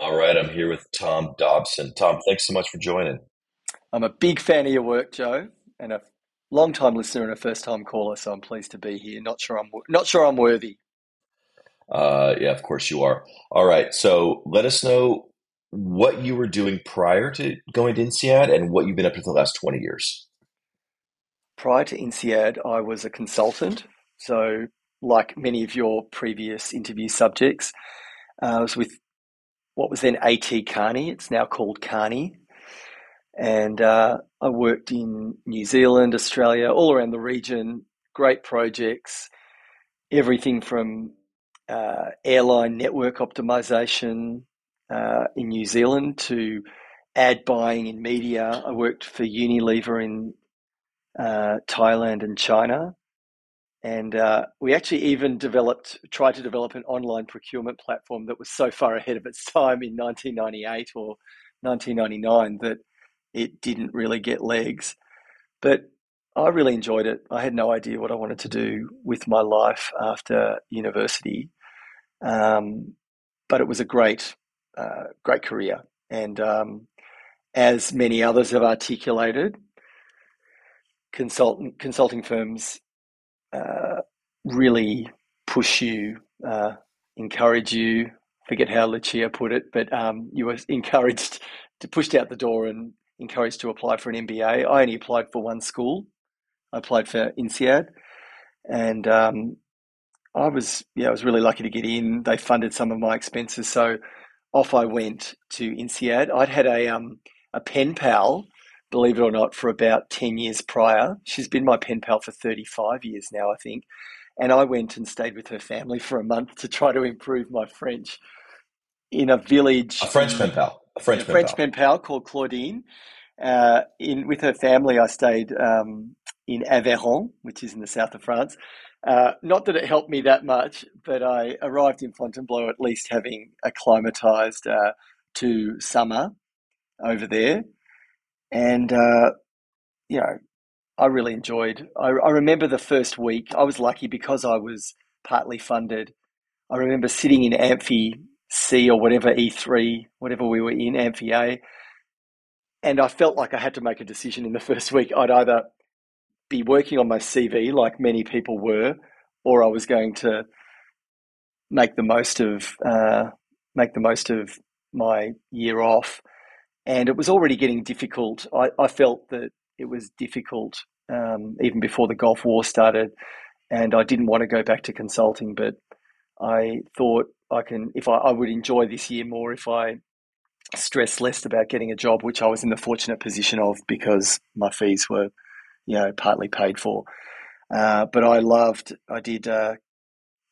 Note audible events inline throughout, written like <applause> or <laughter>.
All right, I'm here with Tom Dobson. Tom, thanks so much for joining. I'm a big fan of your work, Joe, and a long-time listener and a first-time caller. So I'm pleased to be here. Not sure I'm not sure I'm worthy. Uh, yeah, of course you are. All right, so let us know what you were doing prior to going to INSEAD and what you've been up to for the last 20 years. Prior to INSEAD, I was a consultant. So, like many of your previous interview subjects, uh, I was with what was then AT Kearney. It's now called Kearney. And uh, I worked in New Zealand, Australia, all around the region, great projects, everything from uh, airline network optimization uh, in New Zealand to ad buying in media. I worked for Unilever in uh, Thailand and China. And uh, we actually even developed, tried to develop an online procurement platform that was so far ahead of its <laughs> time in 1998 or 1999 that it didn't really get legs. But I really enjoyed it. I had no idea what I wanted to do with my life after university. Um, but it was a great, uh, great career. And um, as many others have articulated, consultant consulting firms uh, really push you, uh, encourage you. Forget how Lucia put it, but um, you were encouraged to pushed out the door and encouraged to apply for an MBA. I only applied for one school. I applied for INSEAD, and um, I was yeah I was really lucky to get in. They funded some of my expenses, so off I went to INSEAD. I'd had a um, a pen pal believe it or not, for about 10 years prior. She's been my pen pal for 35 years now, I think. And I went and stayed with her family for a month to try to improve my French in a village. A French pen pal. A French, pen, French pal. pen pal called Claudine. Uh, in with her family, I stayed um, in Aveyron, which is in the south of France. Uh, not that it helped me that much, but I arrived in Fontainebleau at least having acclimatized uh, to summer over there and uh, you know, I really enjoyed. I, I remember the first week. I was lucky because I was partly funded. I remember sitting in Amphi C or whatever E three, whatever we were in Amphi A, and I felt like I had to make a decision in the <laughs> first week. I'd either be working on my CV like many people were, or I was going to make the most of uh, make the most of my year off and it was already getting difficult. I, I felt that it was difficult um, even before the Gulf War started, and I didn't want to go back to consulting. But I thought I can, if I, I would enjoy this year more if I stressed less about getting a job, which I was in the fortunate position of because my fees were, you know, partly paid for. Uh, but I loved, I did uh,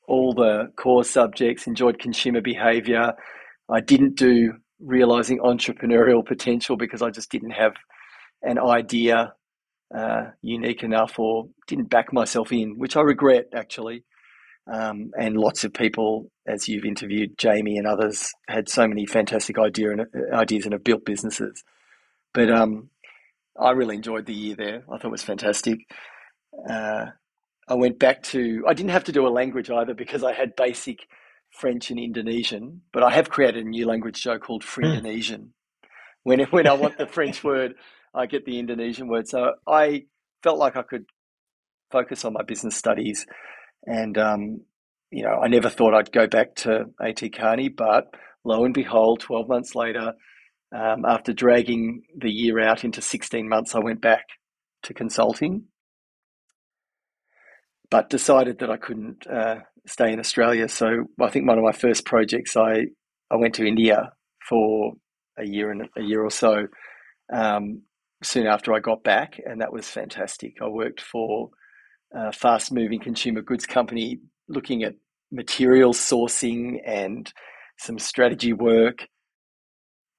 all the core subjects, enjoyed consumer behavior. I didn't do realizing entrepreneurial potential because I just didn't have an idea uh, unique enough or didn't back myself in, which I regret actually. Um, and lots of people, as you've interviewed Jamie and others, had so many fantastic idea and, uh, ideas and have built businesses. But um, I really enjoyed the year there. I thought it was fantastic. Uh, I went back to, I didn't have to do a language either because I had basic French and Indonesian, but I have created a new language show called Frindonesian. Mm. When when I want the French word, I get the Indonesian word. So I felt like I could focus on my business studies, and um, you know, I never thought I'd go back to AT Kearney, but lo and behold, twelve months later, um, after dragging the year out into sixteen months, I went back to consulting, but decided that I couldn't uh, stay in Australia. So I think one of my first projects, I I went to India for a year and a year or so. Um, soon after I got back, and that was fantastic. I worked for a fast moving consumer goods company looking at material sourcing and some strategy work,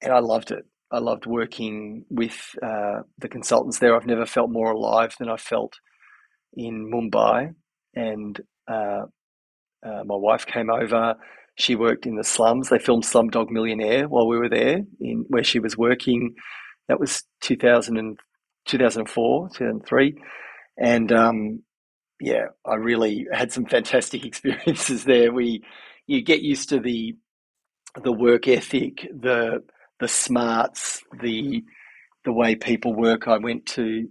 and I loved it. I loved working with uh, the consultants there. I've never felt more alive than I felt in Mumbai, and uh, uh, my wife came over. She worked in the slums. They filmed Slumdog Millionaire while we were there, in where she was working. That was 2000 and, 2004, 2003. And um, yeah, I really had some fantastic <laughs> experiences there. We you get used to the the work ethic, the the smarts, the the way people work. I went to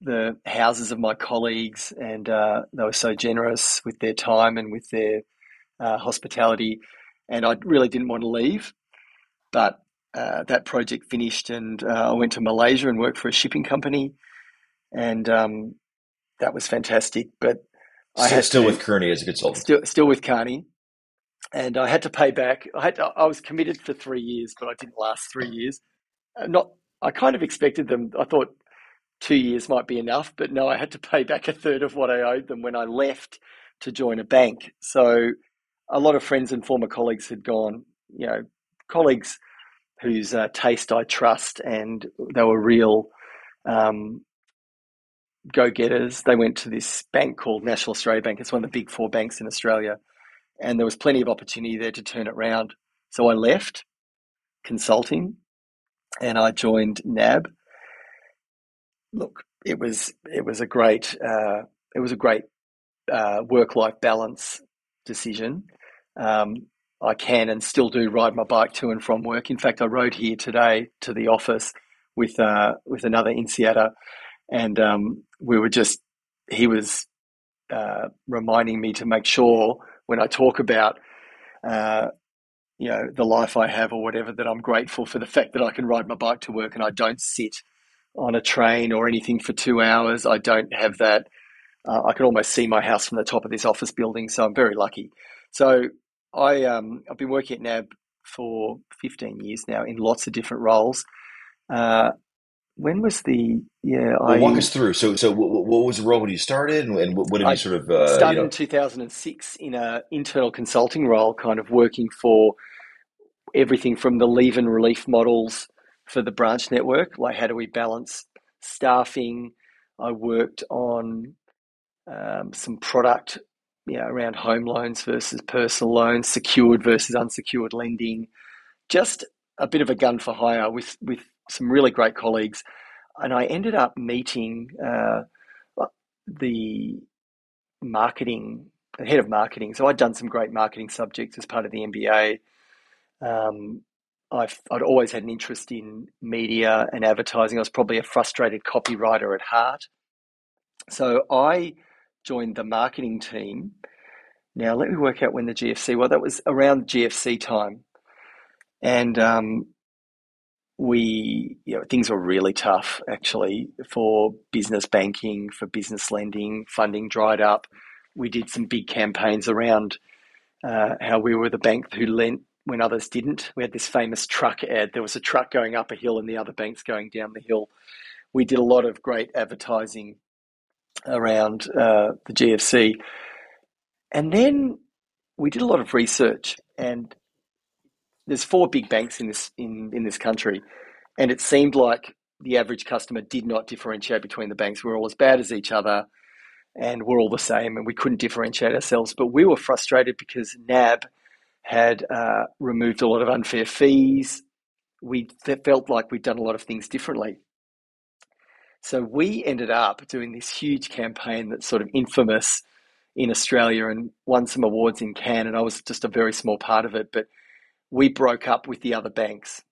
the houses of my colleagues, and uh, they were so generous with their time and with their uh, hospitality. And I really didn't want to leave, but uh, that project finished, and uh, I went to Malaysia and worked for a shipping company, and um, that was fantastic. But I had still to, with Kearney as a consultant, still still with Kearney, and I had to pay back. I had to, I was committed for three years, but I didn't last three years. Uh, not I kind of expected them. I thought two years might be enough, but no, I had to pay back a third of what I owed them when I left to join a bank. So a lot of friends and former colleagues had gone. You know, colleagues whose uh, taste I trust, and they were real um, go getters. They went to this bank called National Australia Bank. It's one of the big four banks in Australia and there was plenty of opportunity there to turn it around. So I left consulting and I joined NAB. Look, it was it was a great uh, it was a great uh, work life balance decision. Um, I can and still do ride my bike to and from work. In fact, I rode here today to the office with uh, with another INSEADA, and um, we were just he was uh, reminding me to make sure when I talk about, uh, you know, the life I have or whatever, that I'm grateful for the fact that I can ride my bike to work and I don't sit on a train or anything for two hours. I don't have that. Uh, I can almost see my house from the top of this office building, so I'm very lucky. So I um, I've been working at NAB for 15 years now in lots of different roles. Uh, when was the yeah? Well, I, walk us through. So, so what, what, was the role when you started, and, and what, did you sort of uh, started you know? in two thousand and six in a internal consulting role, kind of working for everything from the leave and relief models for the branch network, like how do we balance staffing. I worked on um, some product, you know, around home loans versus personal loans, secured versus unsecured lending. Just a bit of a gun for hire with with some really great colleagues, and I ended up meeting uh, the marketing the head of marketing. So I'd done some great marketing subjects as part of the MBA. Um, I've I'd always had an interest in media and advertising. I was probably a frustrated copywriter at heart. So I joined the marketing team. Now let me work out when the GFC. Well, that was around GFC time, and um, we you know things were really tough actually for business banking for business lending funding dried up we did some big campaigns around uh, how we were the bank who lent when others didn't we had this famous truck ad there was a truck going up a hill and the other banks going down the hill we did a lot of great advertising around uh, the gfc and then we did a lot of research and there's four big banks in this in, in this country, and it seemed like the average customer did not differentiate between the banks. We we're all as bad as each other, and we're all the same, and we couldn't differentiate ourselves. But we were frustrated because NAB had uh, removed a lot of unfair fees. We felt like we'd done a lot of things differently. So we ended up doing this huge campaign that's sort of infamous in Australia and won some awards in Cannes, and I was just a very small part of it. But we broke up with the other banks.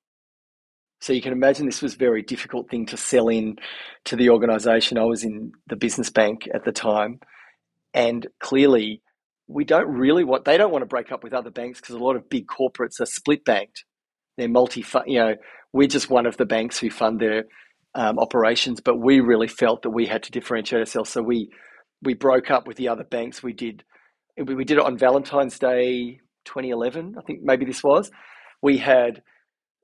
So you can imagine this was a very difficult thing to sell in to the organization. I was in the business bank at the time. And clearly, we don't really want, they don't want to break up with other banks because a lot of big corporates are split banked. They're multi, you know, we're just one of the banks who fund their um, operations, but we really felt that we had to differentiate ourselves. So we, we broke up with the other banks. We did, we did it on Valentine's Day 2011, I think maybe this was, we had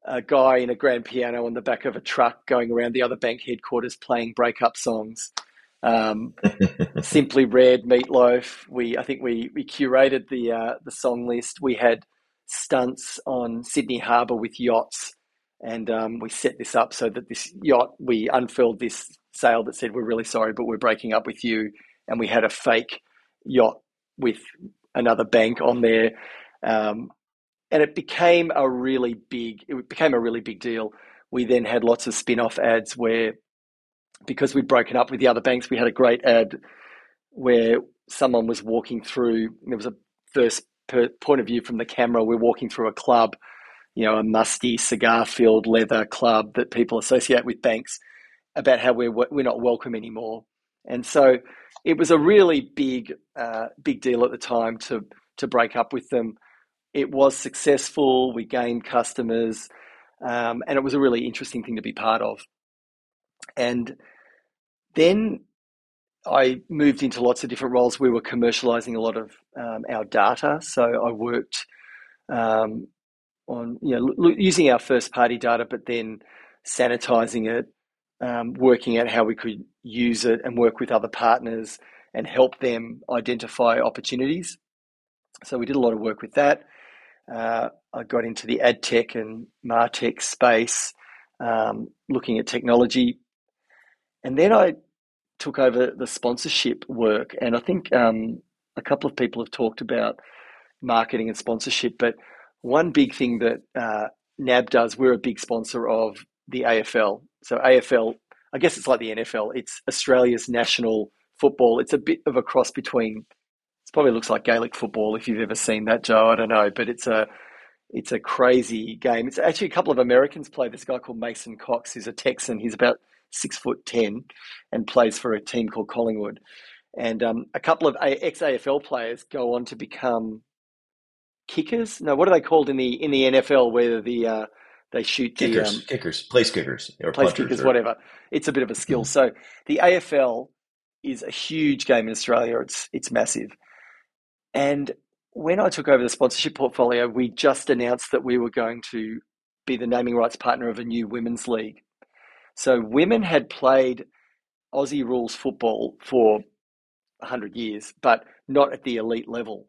a guy in a grand piano on the back of a truck going around the other bank headquarters playing breakup songs. Um, <laughs> Simply Red, Meatloaf. We, I think we we curated the uh, the song list. We had stunts on Sydney Harbour with yachts, and um, we set this up so that this yacht we unfurled this sail that said, "We're really sorry, but we're breaking up with you," and we had a fake yacht with another bank on there um, and it became a really big it became a really big deal. We then had lots of spin-off ads where because we'd broken up with the other banks, we had a great ad where someone was walking through there was a first per, point of view from the camera. We're walking through a club, you know, a musty cigar-filled leather club that people associate with banks, about how we're we're not welcome anymore. And so it was a really big uh, big deal at the time to to break up with them. It was successful. We gained customers, um, and it was a really interesting thing to be part of. And then I moved into lots of different roles. We were commercializing a lot of um, our data, so I worked um, on you know using our first party data, but then sanitizing it, um, working out how we could use it and work with other partners and help them identify opportunities. So we did a lot of work with that. Uh, I got into the ad tech and martech space, um, looking at technology, and then I took over the sponsorship work. And I think um, a couple of people have talked about marketing and sponsorship, but one big thing that uh, NAB does, we're a big sponsor of the AFL. So AFL, I guess it's like the NFL. It's Australia's national football. It's a bit of a cross between. It probably looks like Gaelic football if you've ever seen that, Joe. I don't know, but it's a it's a crazy game. It's actually a couple of Americans play. This guy called Mason Cox, who's a Texan. He's about six foot ten, and plays for a team called Collingwood. And um, a couple of ex AFL players go on to become kickers. No, what are they called in the in the NFL where the uh, they shoot kickers, the, um, kickers, place kickers, or place kickers, or... whatever. It's a bit of a skill. So the AFL is a huge game in Australia. It's it's massive. And when I took over the sponsorship portfolio, we just announced that we were going to be the naming rights partner of a new women's league. So women had played Aussie rules football for 100 years, but not at the elite level.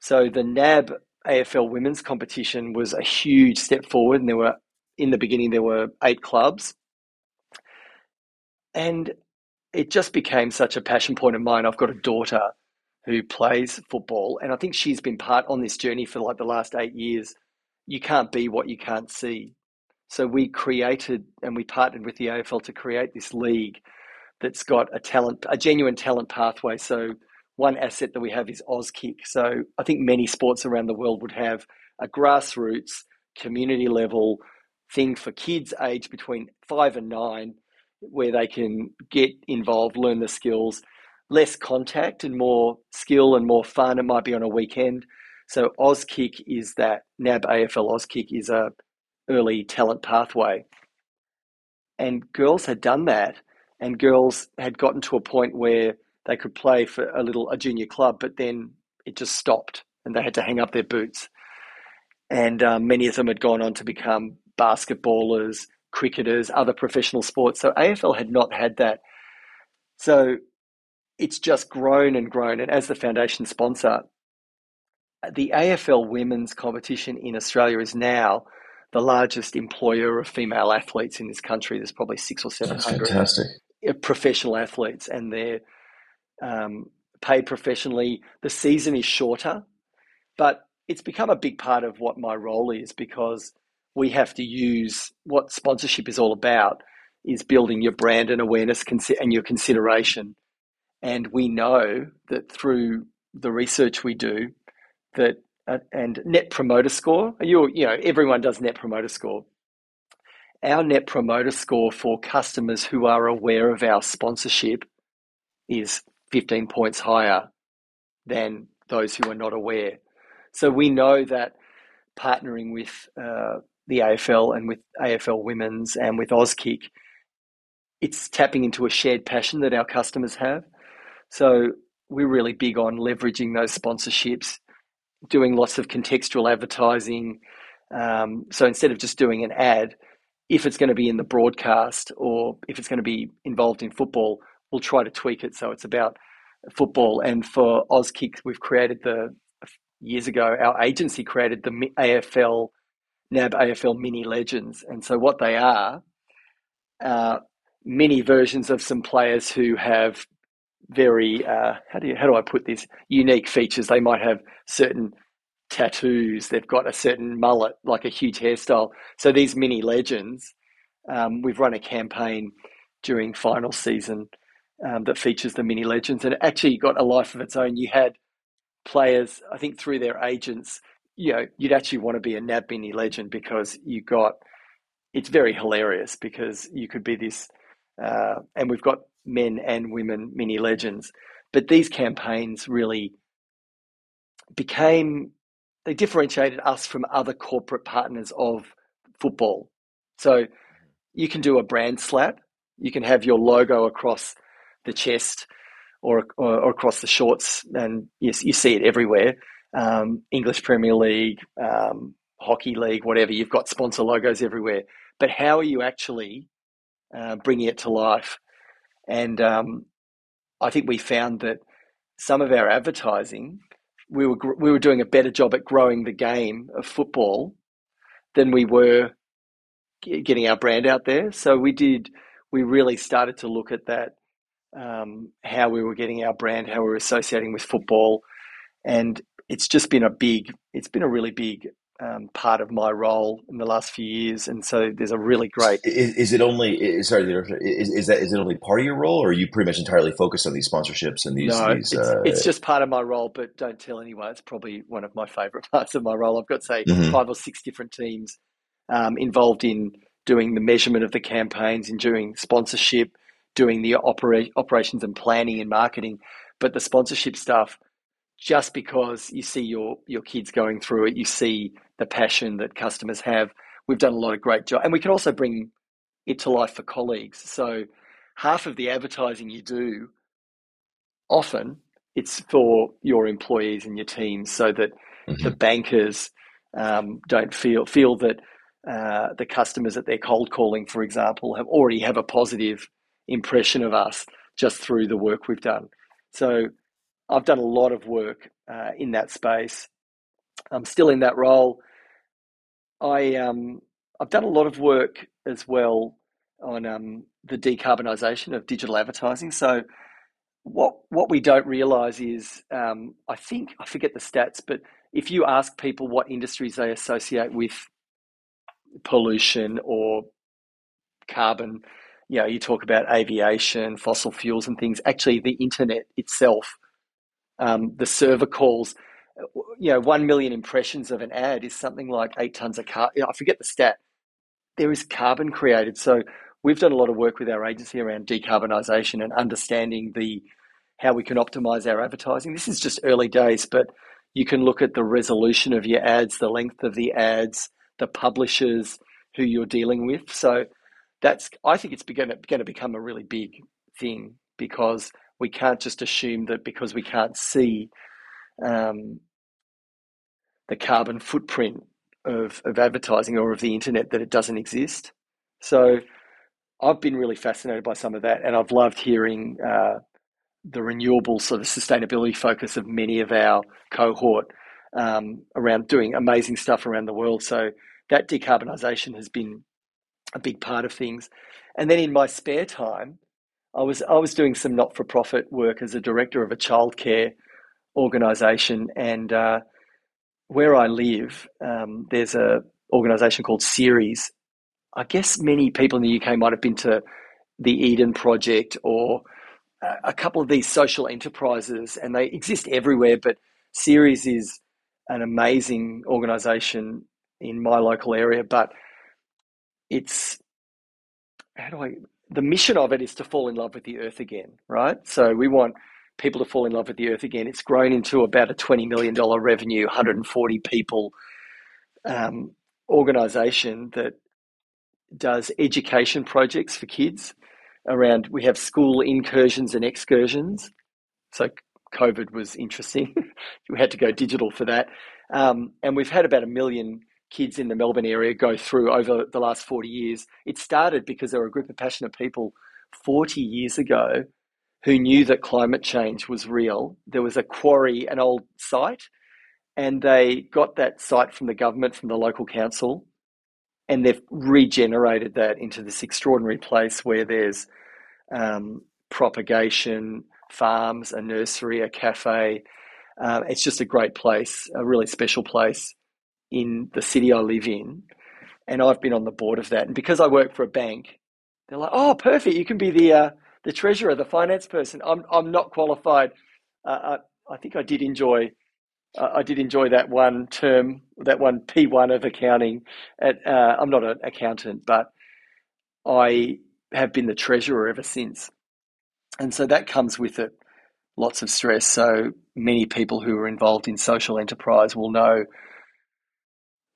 So the NAB AFL women's competition was a huge step forward, and there were in the beginning there were eight clubs, and it just became such a passion point of mine. I've got a daughter who plays football, and I think she's been part on this journey for like the last eight years. You can't be what you can't see. So we created and we partnered with the AFL to create this league that's got a talent, a genuine talent pathway. So one asset that we have is Auskick. So I think many sports around the world would have a grassroots, community level thing for kids aged between five and nine, where they can get involved, learn the skills, less contact and more skill and more fun. It might be on a weekend. So Auskick is that NAB AFL Auskick is a early talent pathway. And girls had done that, and girls had gotten to a point where they could play for a little a junior club, but then it just stopped, and they had to hang up their boots. And um, many of them had gone on to become basketballers, cricketers, other professional sports. So AFL had not had that. So it's just grown and grown. And as the foundation sponsor, the AFL women's competition in Australia is now the largest employer of female athletes in this country. There's probably six or seven hundred professional athletes, and they're um, paid professionally. The season is shorter, but it's become a big part of what my role is because we have to use what sponsorship is all about is building your brand and awareness and your consideration. And we know that through the research we do, that uh, and net promoter score. You you know everyone does net promoter score. Our net promoter score for customers who are aware of our sponsorship is 15 points higher than those who are not aware. So we know that partnering with uh, the AFL and with AFL Women's and with Auskick, it's tapping into a shared passion that our customers have. So we're really big on leveraging those sponsorships doing lots of contextual advertising. Um, so instead of just doing an ad, if it's going to be in the broadcast or if it's going to be involved in football, we'll try to tweak it so it's about football. And for Auskick, we've created the years ago, our agency created the AFL NAB AFL Mini Legends, and so what they are, uh, mini versions of some players who have very uh, how do you how do I put this unique features. They might have certain tattoos. They've got a certain mullet, like a huge hairstyle. So these mini legends, um, we've run a campaign during final season um, that features the mini legends, and it actually got a life of its own. You had players, I think through their agents, you know, you'd actually want to be a NAB mini legend because you got it's very hilarious because you could be this, uh, and we've got men and women mini legends, but these campaigns really became they differentiated us from other corporate partners of football. So you can do a brand slap, you can have your logo across the chest or, or, or across the shorts, and yes, you see it everywhere. Um, English Premier League, um, Hockey League, whatever. You've got sponsor logos everywhere, but how are you actually uh, bringing it to life? And um, I think we found that some of our advertising, we were we were doing a better job at growing the game of football than we were getting our brand out there. So we did. We really started to look at that um, how we were getting our brand, how we were associating with football, and it's just been a big, it's been a really big um, part of my role in the last few years, and so there's a really great. Is, is it only? Is, sorry, is, is that is it only part of your role, or are you pretty much entirely focused on these sponsorships and these? No, these, it's, uh... it's just part of my role, but don't tell anyone. It's probably one of my favourite <laughs> parts of my role. I've got say mm-hmm. five or six different teams um, involved in doing the measurement of the campaigns, in doing sponsorship, doing the opera- operations and planning and marketing, but the sponsorship stuff, just because you see your your kids going through it, you see the passion that customers have. We've done a lot of great job, and we can also bring it to life for colleagues. So half of the advertising you do, often it's for your employees and your teams, so that mm-hmm. the bankers um, don't feel feel that uh, the customers that they're cold calling, for example, have already have a positive impression of us just through the work we've done. So I've done a lot of work uh, in that space. I'm still in that role. I um, I've done a lot of work as well on um, the decarbonisation of digital advertising. So what what we don't realise is um, I think I forget the stats, but if you ask people what industries they associate with pollution or carbon you know, you talk about aviation, fossil fuels, and things. Actually, the internet itself, um, the server calls, you know, one million impressions of an ad is something like eight tons of car. I forget the stat. There is carbon created. So we've done a lot of work with our agency around decarbonisation and understanding the how we can optimize our advertising. This is just early days, but you can look at the resolution of your ads, the length of the ads, the publishers who you're dealing with. So that's I think it's going to, going to become a really big thing because we can't just assume that because we can't see um, the carbon footprint of, of advertising or of the internet that it doesn't exist. So I've been really fascinated by some of that, and I've loved hearing uh, the renewable sort of sustainability focus of many of our cohort um, around doing amazing stuff around the world. So that decarbonisation has been a big part of things. And then in my spare time, I was I was doing some not for profit work as a director of a childcare organisation, and uh, where I live, um, there's a organisation called Ceres. I guess many people in the UK might have been to the Eden Project or a couple of these social enterprises, and they exist everywhere. But Ceres is an amazing organisation in my local area, but it's how do I the mission of it is to fall in love with the earth again, right? So we want people to fall in love with the earth again. It's grown into about a $20 million revenue, 140 people um, organization that does education projects for kids around, we have school incursions and excursions. So COVID was interesting. <laughs> we had to go digital for that. Um, and we've had about a million kids in the Melbourne area go through over the last 40 years. It started because there were a group of passionate people 40 years ago who knew that climate change was real. There was a quarry, an old site, and they got that site from the government, from the local council, and they've regenerated that into this extraordinary place where there's um, propagation, farms, a nursery, a cafe. Uh, it's just a great place, a really special place in the city I live in, and I've been on the board of that. And because I work for a bank, they're like, "Oh, perfect! You can be the uh, the treasurer, the finance person." I'm I'm not qualified. Uh, I, I think I did enjoy I did enjoy that one term, that one P1 of accounting. At, uh, I'm not an accountant, but I have been the treasurer ever since. And so that comes with it lots of stress. So many people who are involved in social enterprise will know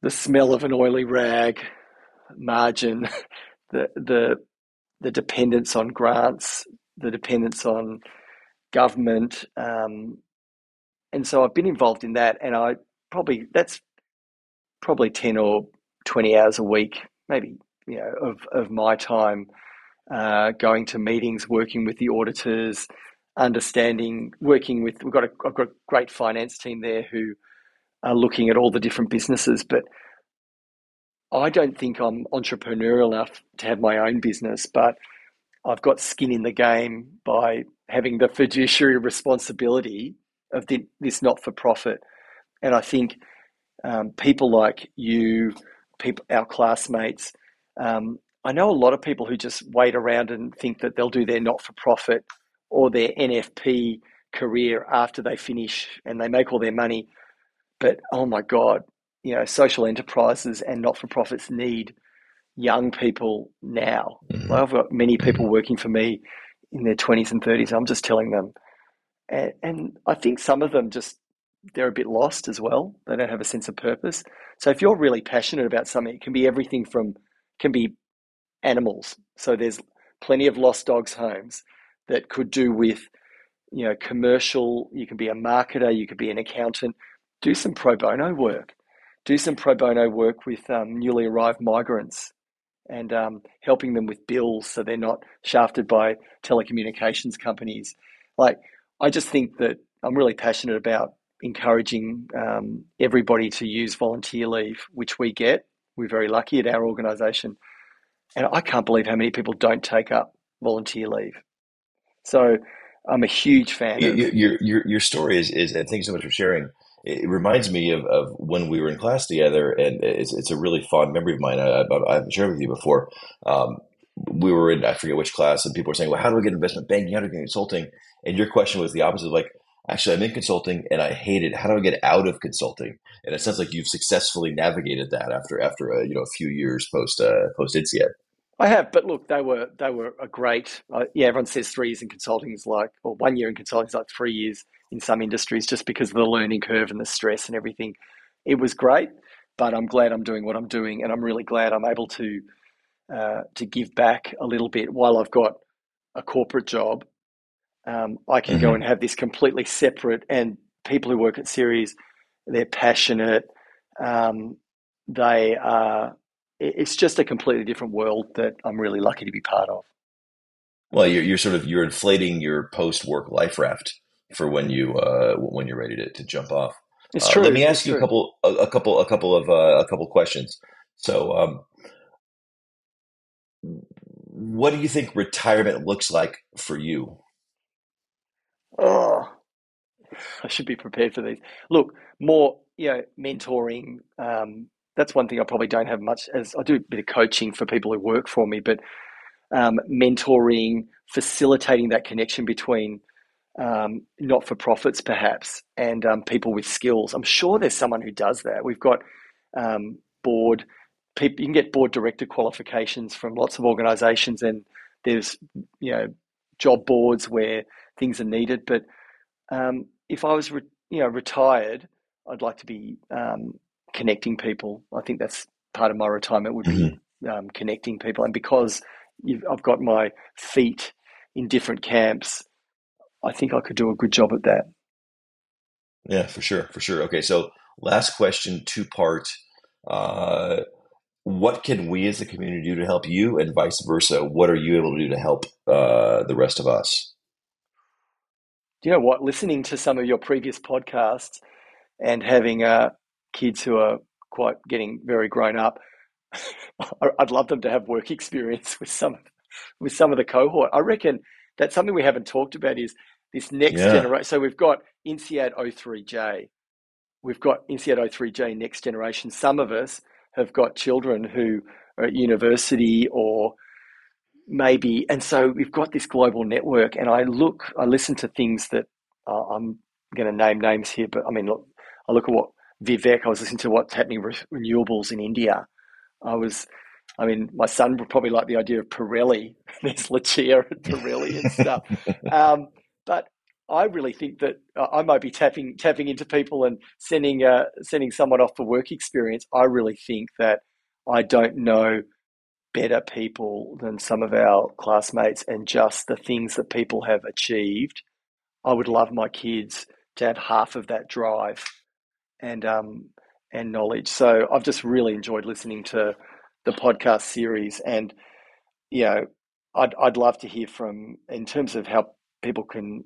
the smell of an oily rag, margin, <laughs> the the the dependence on grants, the dependence on government, um, and so I've been involved in that, and I probably that's probably ten or twenty hours a week, maybe you know, of of my time uh, going to meetings, working with the auditors, understanding, working with. We've got a I've got a great finance team there who are looking at all the different businesses, but I don't think I'm entrepreneurial enough to have my own business, but I've got skin in the game by having the fiduciary responsibility of the, this not for profit. And I think um, people like you, people, our classmates, um, I know a lot of people who just wait around and think that they'll do their not for profit or their NFP career after they finish and they make all their money. But oh my God, you know, social enterprises and not for profits need young people now. Mm-hmm. I've got many people mm-hmm. working for me in their 20s and 30s. I'm just telling them, and, and I think some of them just they're a bit lost as well. They don't have a sense of purpose. So if you're really passionate about something, it can be everything from can be animals. So there's plenty of lost dogs homes that could do with you know commercial. You can be a marketer. You could be an accountant. Do some pro bono work. Do some pro bono work with um, newly arrived migrants and um, helping them with bills so they're not shafted by telecommunications companies. Like I just think that I'm really passionate about encouraging um, everybody to use volunteer leave, which we get. We're very lucky at our organisation. And I can't believe how many people don't take up volunteer leave. So I'm a huge fan. Your, of, your, your, your story is, is, and you so much for sharing. It reminds me of, of when we were in class together, and it's, it's a really fond memory of mine. I, have shared with you before. Um, we were in, I forget which class, and people were saying, well, how do I get investment banking? How do I get consulting? And your question was the opposite, like, actually, I'm in consulting and I hate it. How do I get out of consulting? And it sounds like you've successfully navigated that after after a you know a few years post uh, post INSEAD. I have, but look, they were they were a great. Uh, yeah, everyone says three years in consulting is like, or one year in consulting is like three years in some industries, just because of the learning curve and the stress and everything. It was great, but I'm glad I'm doing what I'm doing, and I'm really glad I'm able to uh, to give back a little bit while I've got a corporate job um, I can mm-hmm. go and have this completely separate. And people who work at Ceres, they're passionate. Um, they are. It's just a completely different world that I'm really lucky to be part of. Well, you're, you're sort of you're inflating your post work life raft for when you uh, when you're ready to, to jump off. It's true. Uh, let me ask it's you true. a couple a, a, couple a couple of uh, a couple questions. So, um, what do you think retirement looks like for you? Oh, I should be prepared for these. Look, more, you know, mentoring. Um, that's one thing I probably don't have much as I do a bit of coaching for people who work for me, but um, mentoring, facilitating that connection between um, not for profits perhaps and um, people with skills. I'm sure there's someone who does that. We've got um, board people. You can get board director qualifications from lots of organisations, and there's you know job boards where things are needed. But um, if I was, re- you know, retired, I'd like to be um, connecting people. I think that's part of my retirement would be mm-hmm. um, connecting people. And because I've got my feet in different camps, I think I could do a good job at that. Yeah, for sure, for sure. Okay, so last question, two part. Uh, what can we as a community do to help you, and vice versa? What are you able to do to help uh, the rest of us? you know what? Listening to some of your previous podcasts and having uh, kids who are quite getting very grown up, <laughs> I'd love them to have work <laughs> experience with some with some of the cohort. I reckon that's something we haven't talked about is this next yeah. generation. So we've got INSEAD 03J, we've got INSEAD 03J next generation. Some of us have got children who are at university or maybe and so we've got this global network and i look i listen to things that uh, i'm going to name names here but i mean look I look at what Vivek. I was listening to what's happening with renewables in India. I was, I mean, my son would probably like the idea of Pirelli. <laughs> There's Lucia and Pirelli and stuff. <laughs> Um, but I really think that I might be tapping tapping into people and sending uh, sending someone off for work experience. I really think that I don't know better people than some of our classmates, and just the things that people have achieved. I would love my kids to have half of that drive and um, and knowledge. So I've just really enjoyed listening to the podcast series, and you know, I'd I'd love to hear from in terms of how people can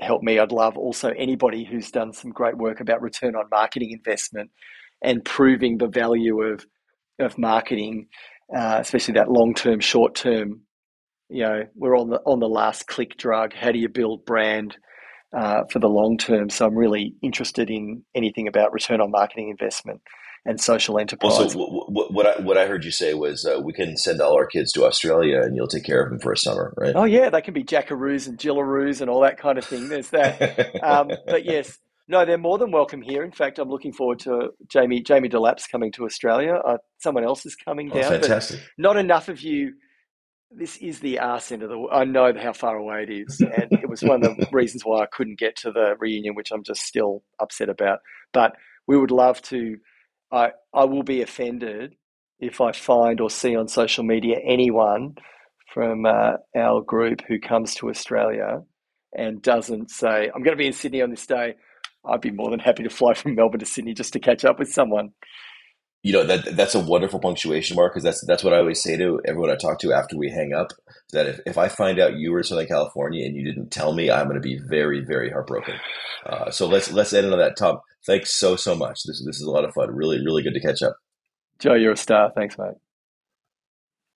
help me. I'd love also anybody who's done some great work about return on marketing investment and proving the value of of marketing, uh, especially that long term, short term. You know, we're on the on the last click drug. How do you build brand uh, for the long term? So I'm really interested in anything about return on marketing investment and social enterprise. Also, what, what, I, what I heard you say was uh, we can send all our kids to Australia and you'll take care of them for a summer, right? Oh yeah, they can be jackaroos and jillaroos and all that kind of thing. There's that. um, but <laughs> yes, no, they're more than welcome here. In fact, I'm looking forward to Jamie Jamie Delap's coming to Australia. Uh, someone else is coming oh, down. Fantastic. not enough of you. This is the arse end of the. I know how far away it is, and it was one of the <laughs> reasons why I couldn't get to the reunion, which I'm just still upset about. But we would love to I I will be offended if I find or see on social media anyone from uh, our group who comes to Australia and doesn't say, I'm going to be in Sydney on this day. I'd be more than happy to fly from Melbourne to Sydney just to catch up with someone. You know that that's a wonderful punctuation mark because that's that's what I always say to everyone I talk to after we hang up. That if, if I find out you were in Southern California and you didn't tell me, I'm going to be very very heartbroken. Uh, so let's let's end on that, Tom. Thanks so so much. This this is a lot of fun. Really really good to catch up. Joe, you're a star. Thanks, mate.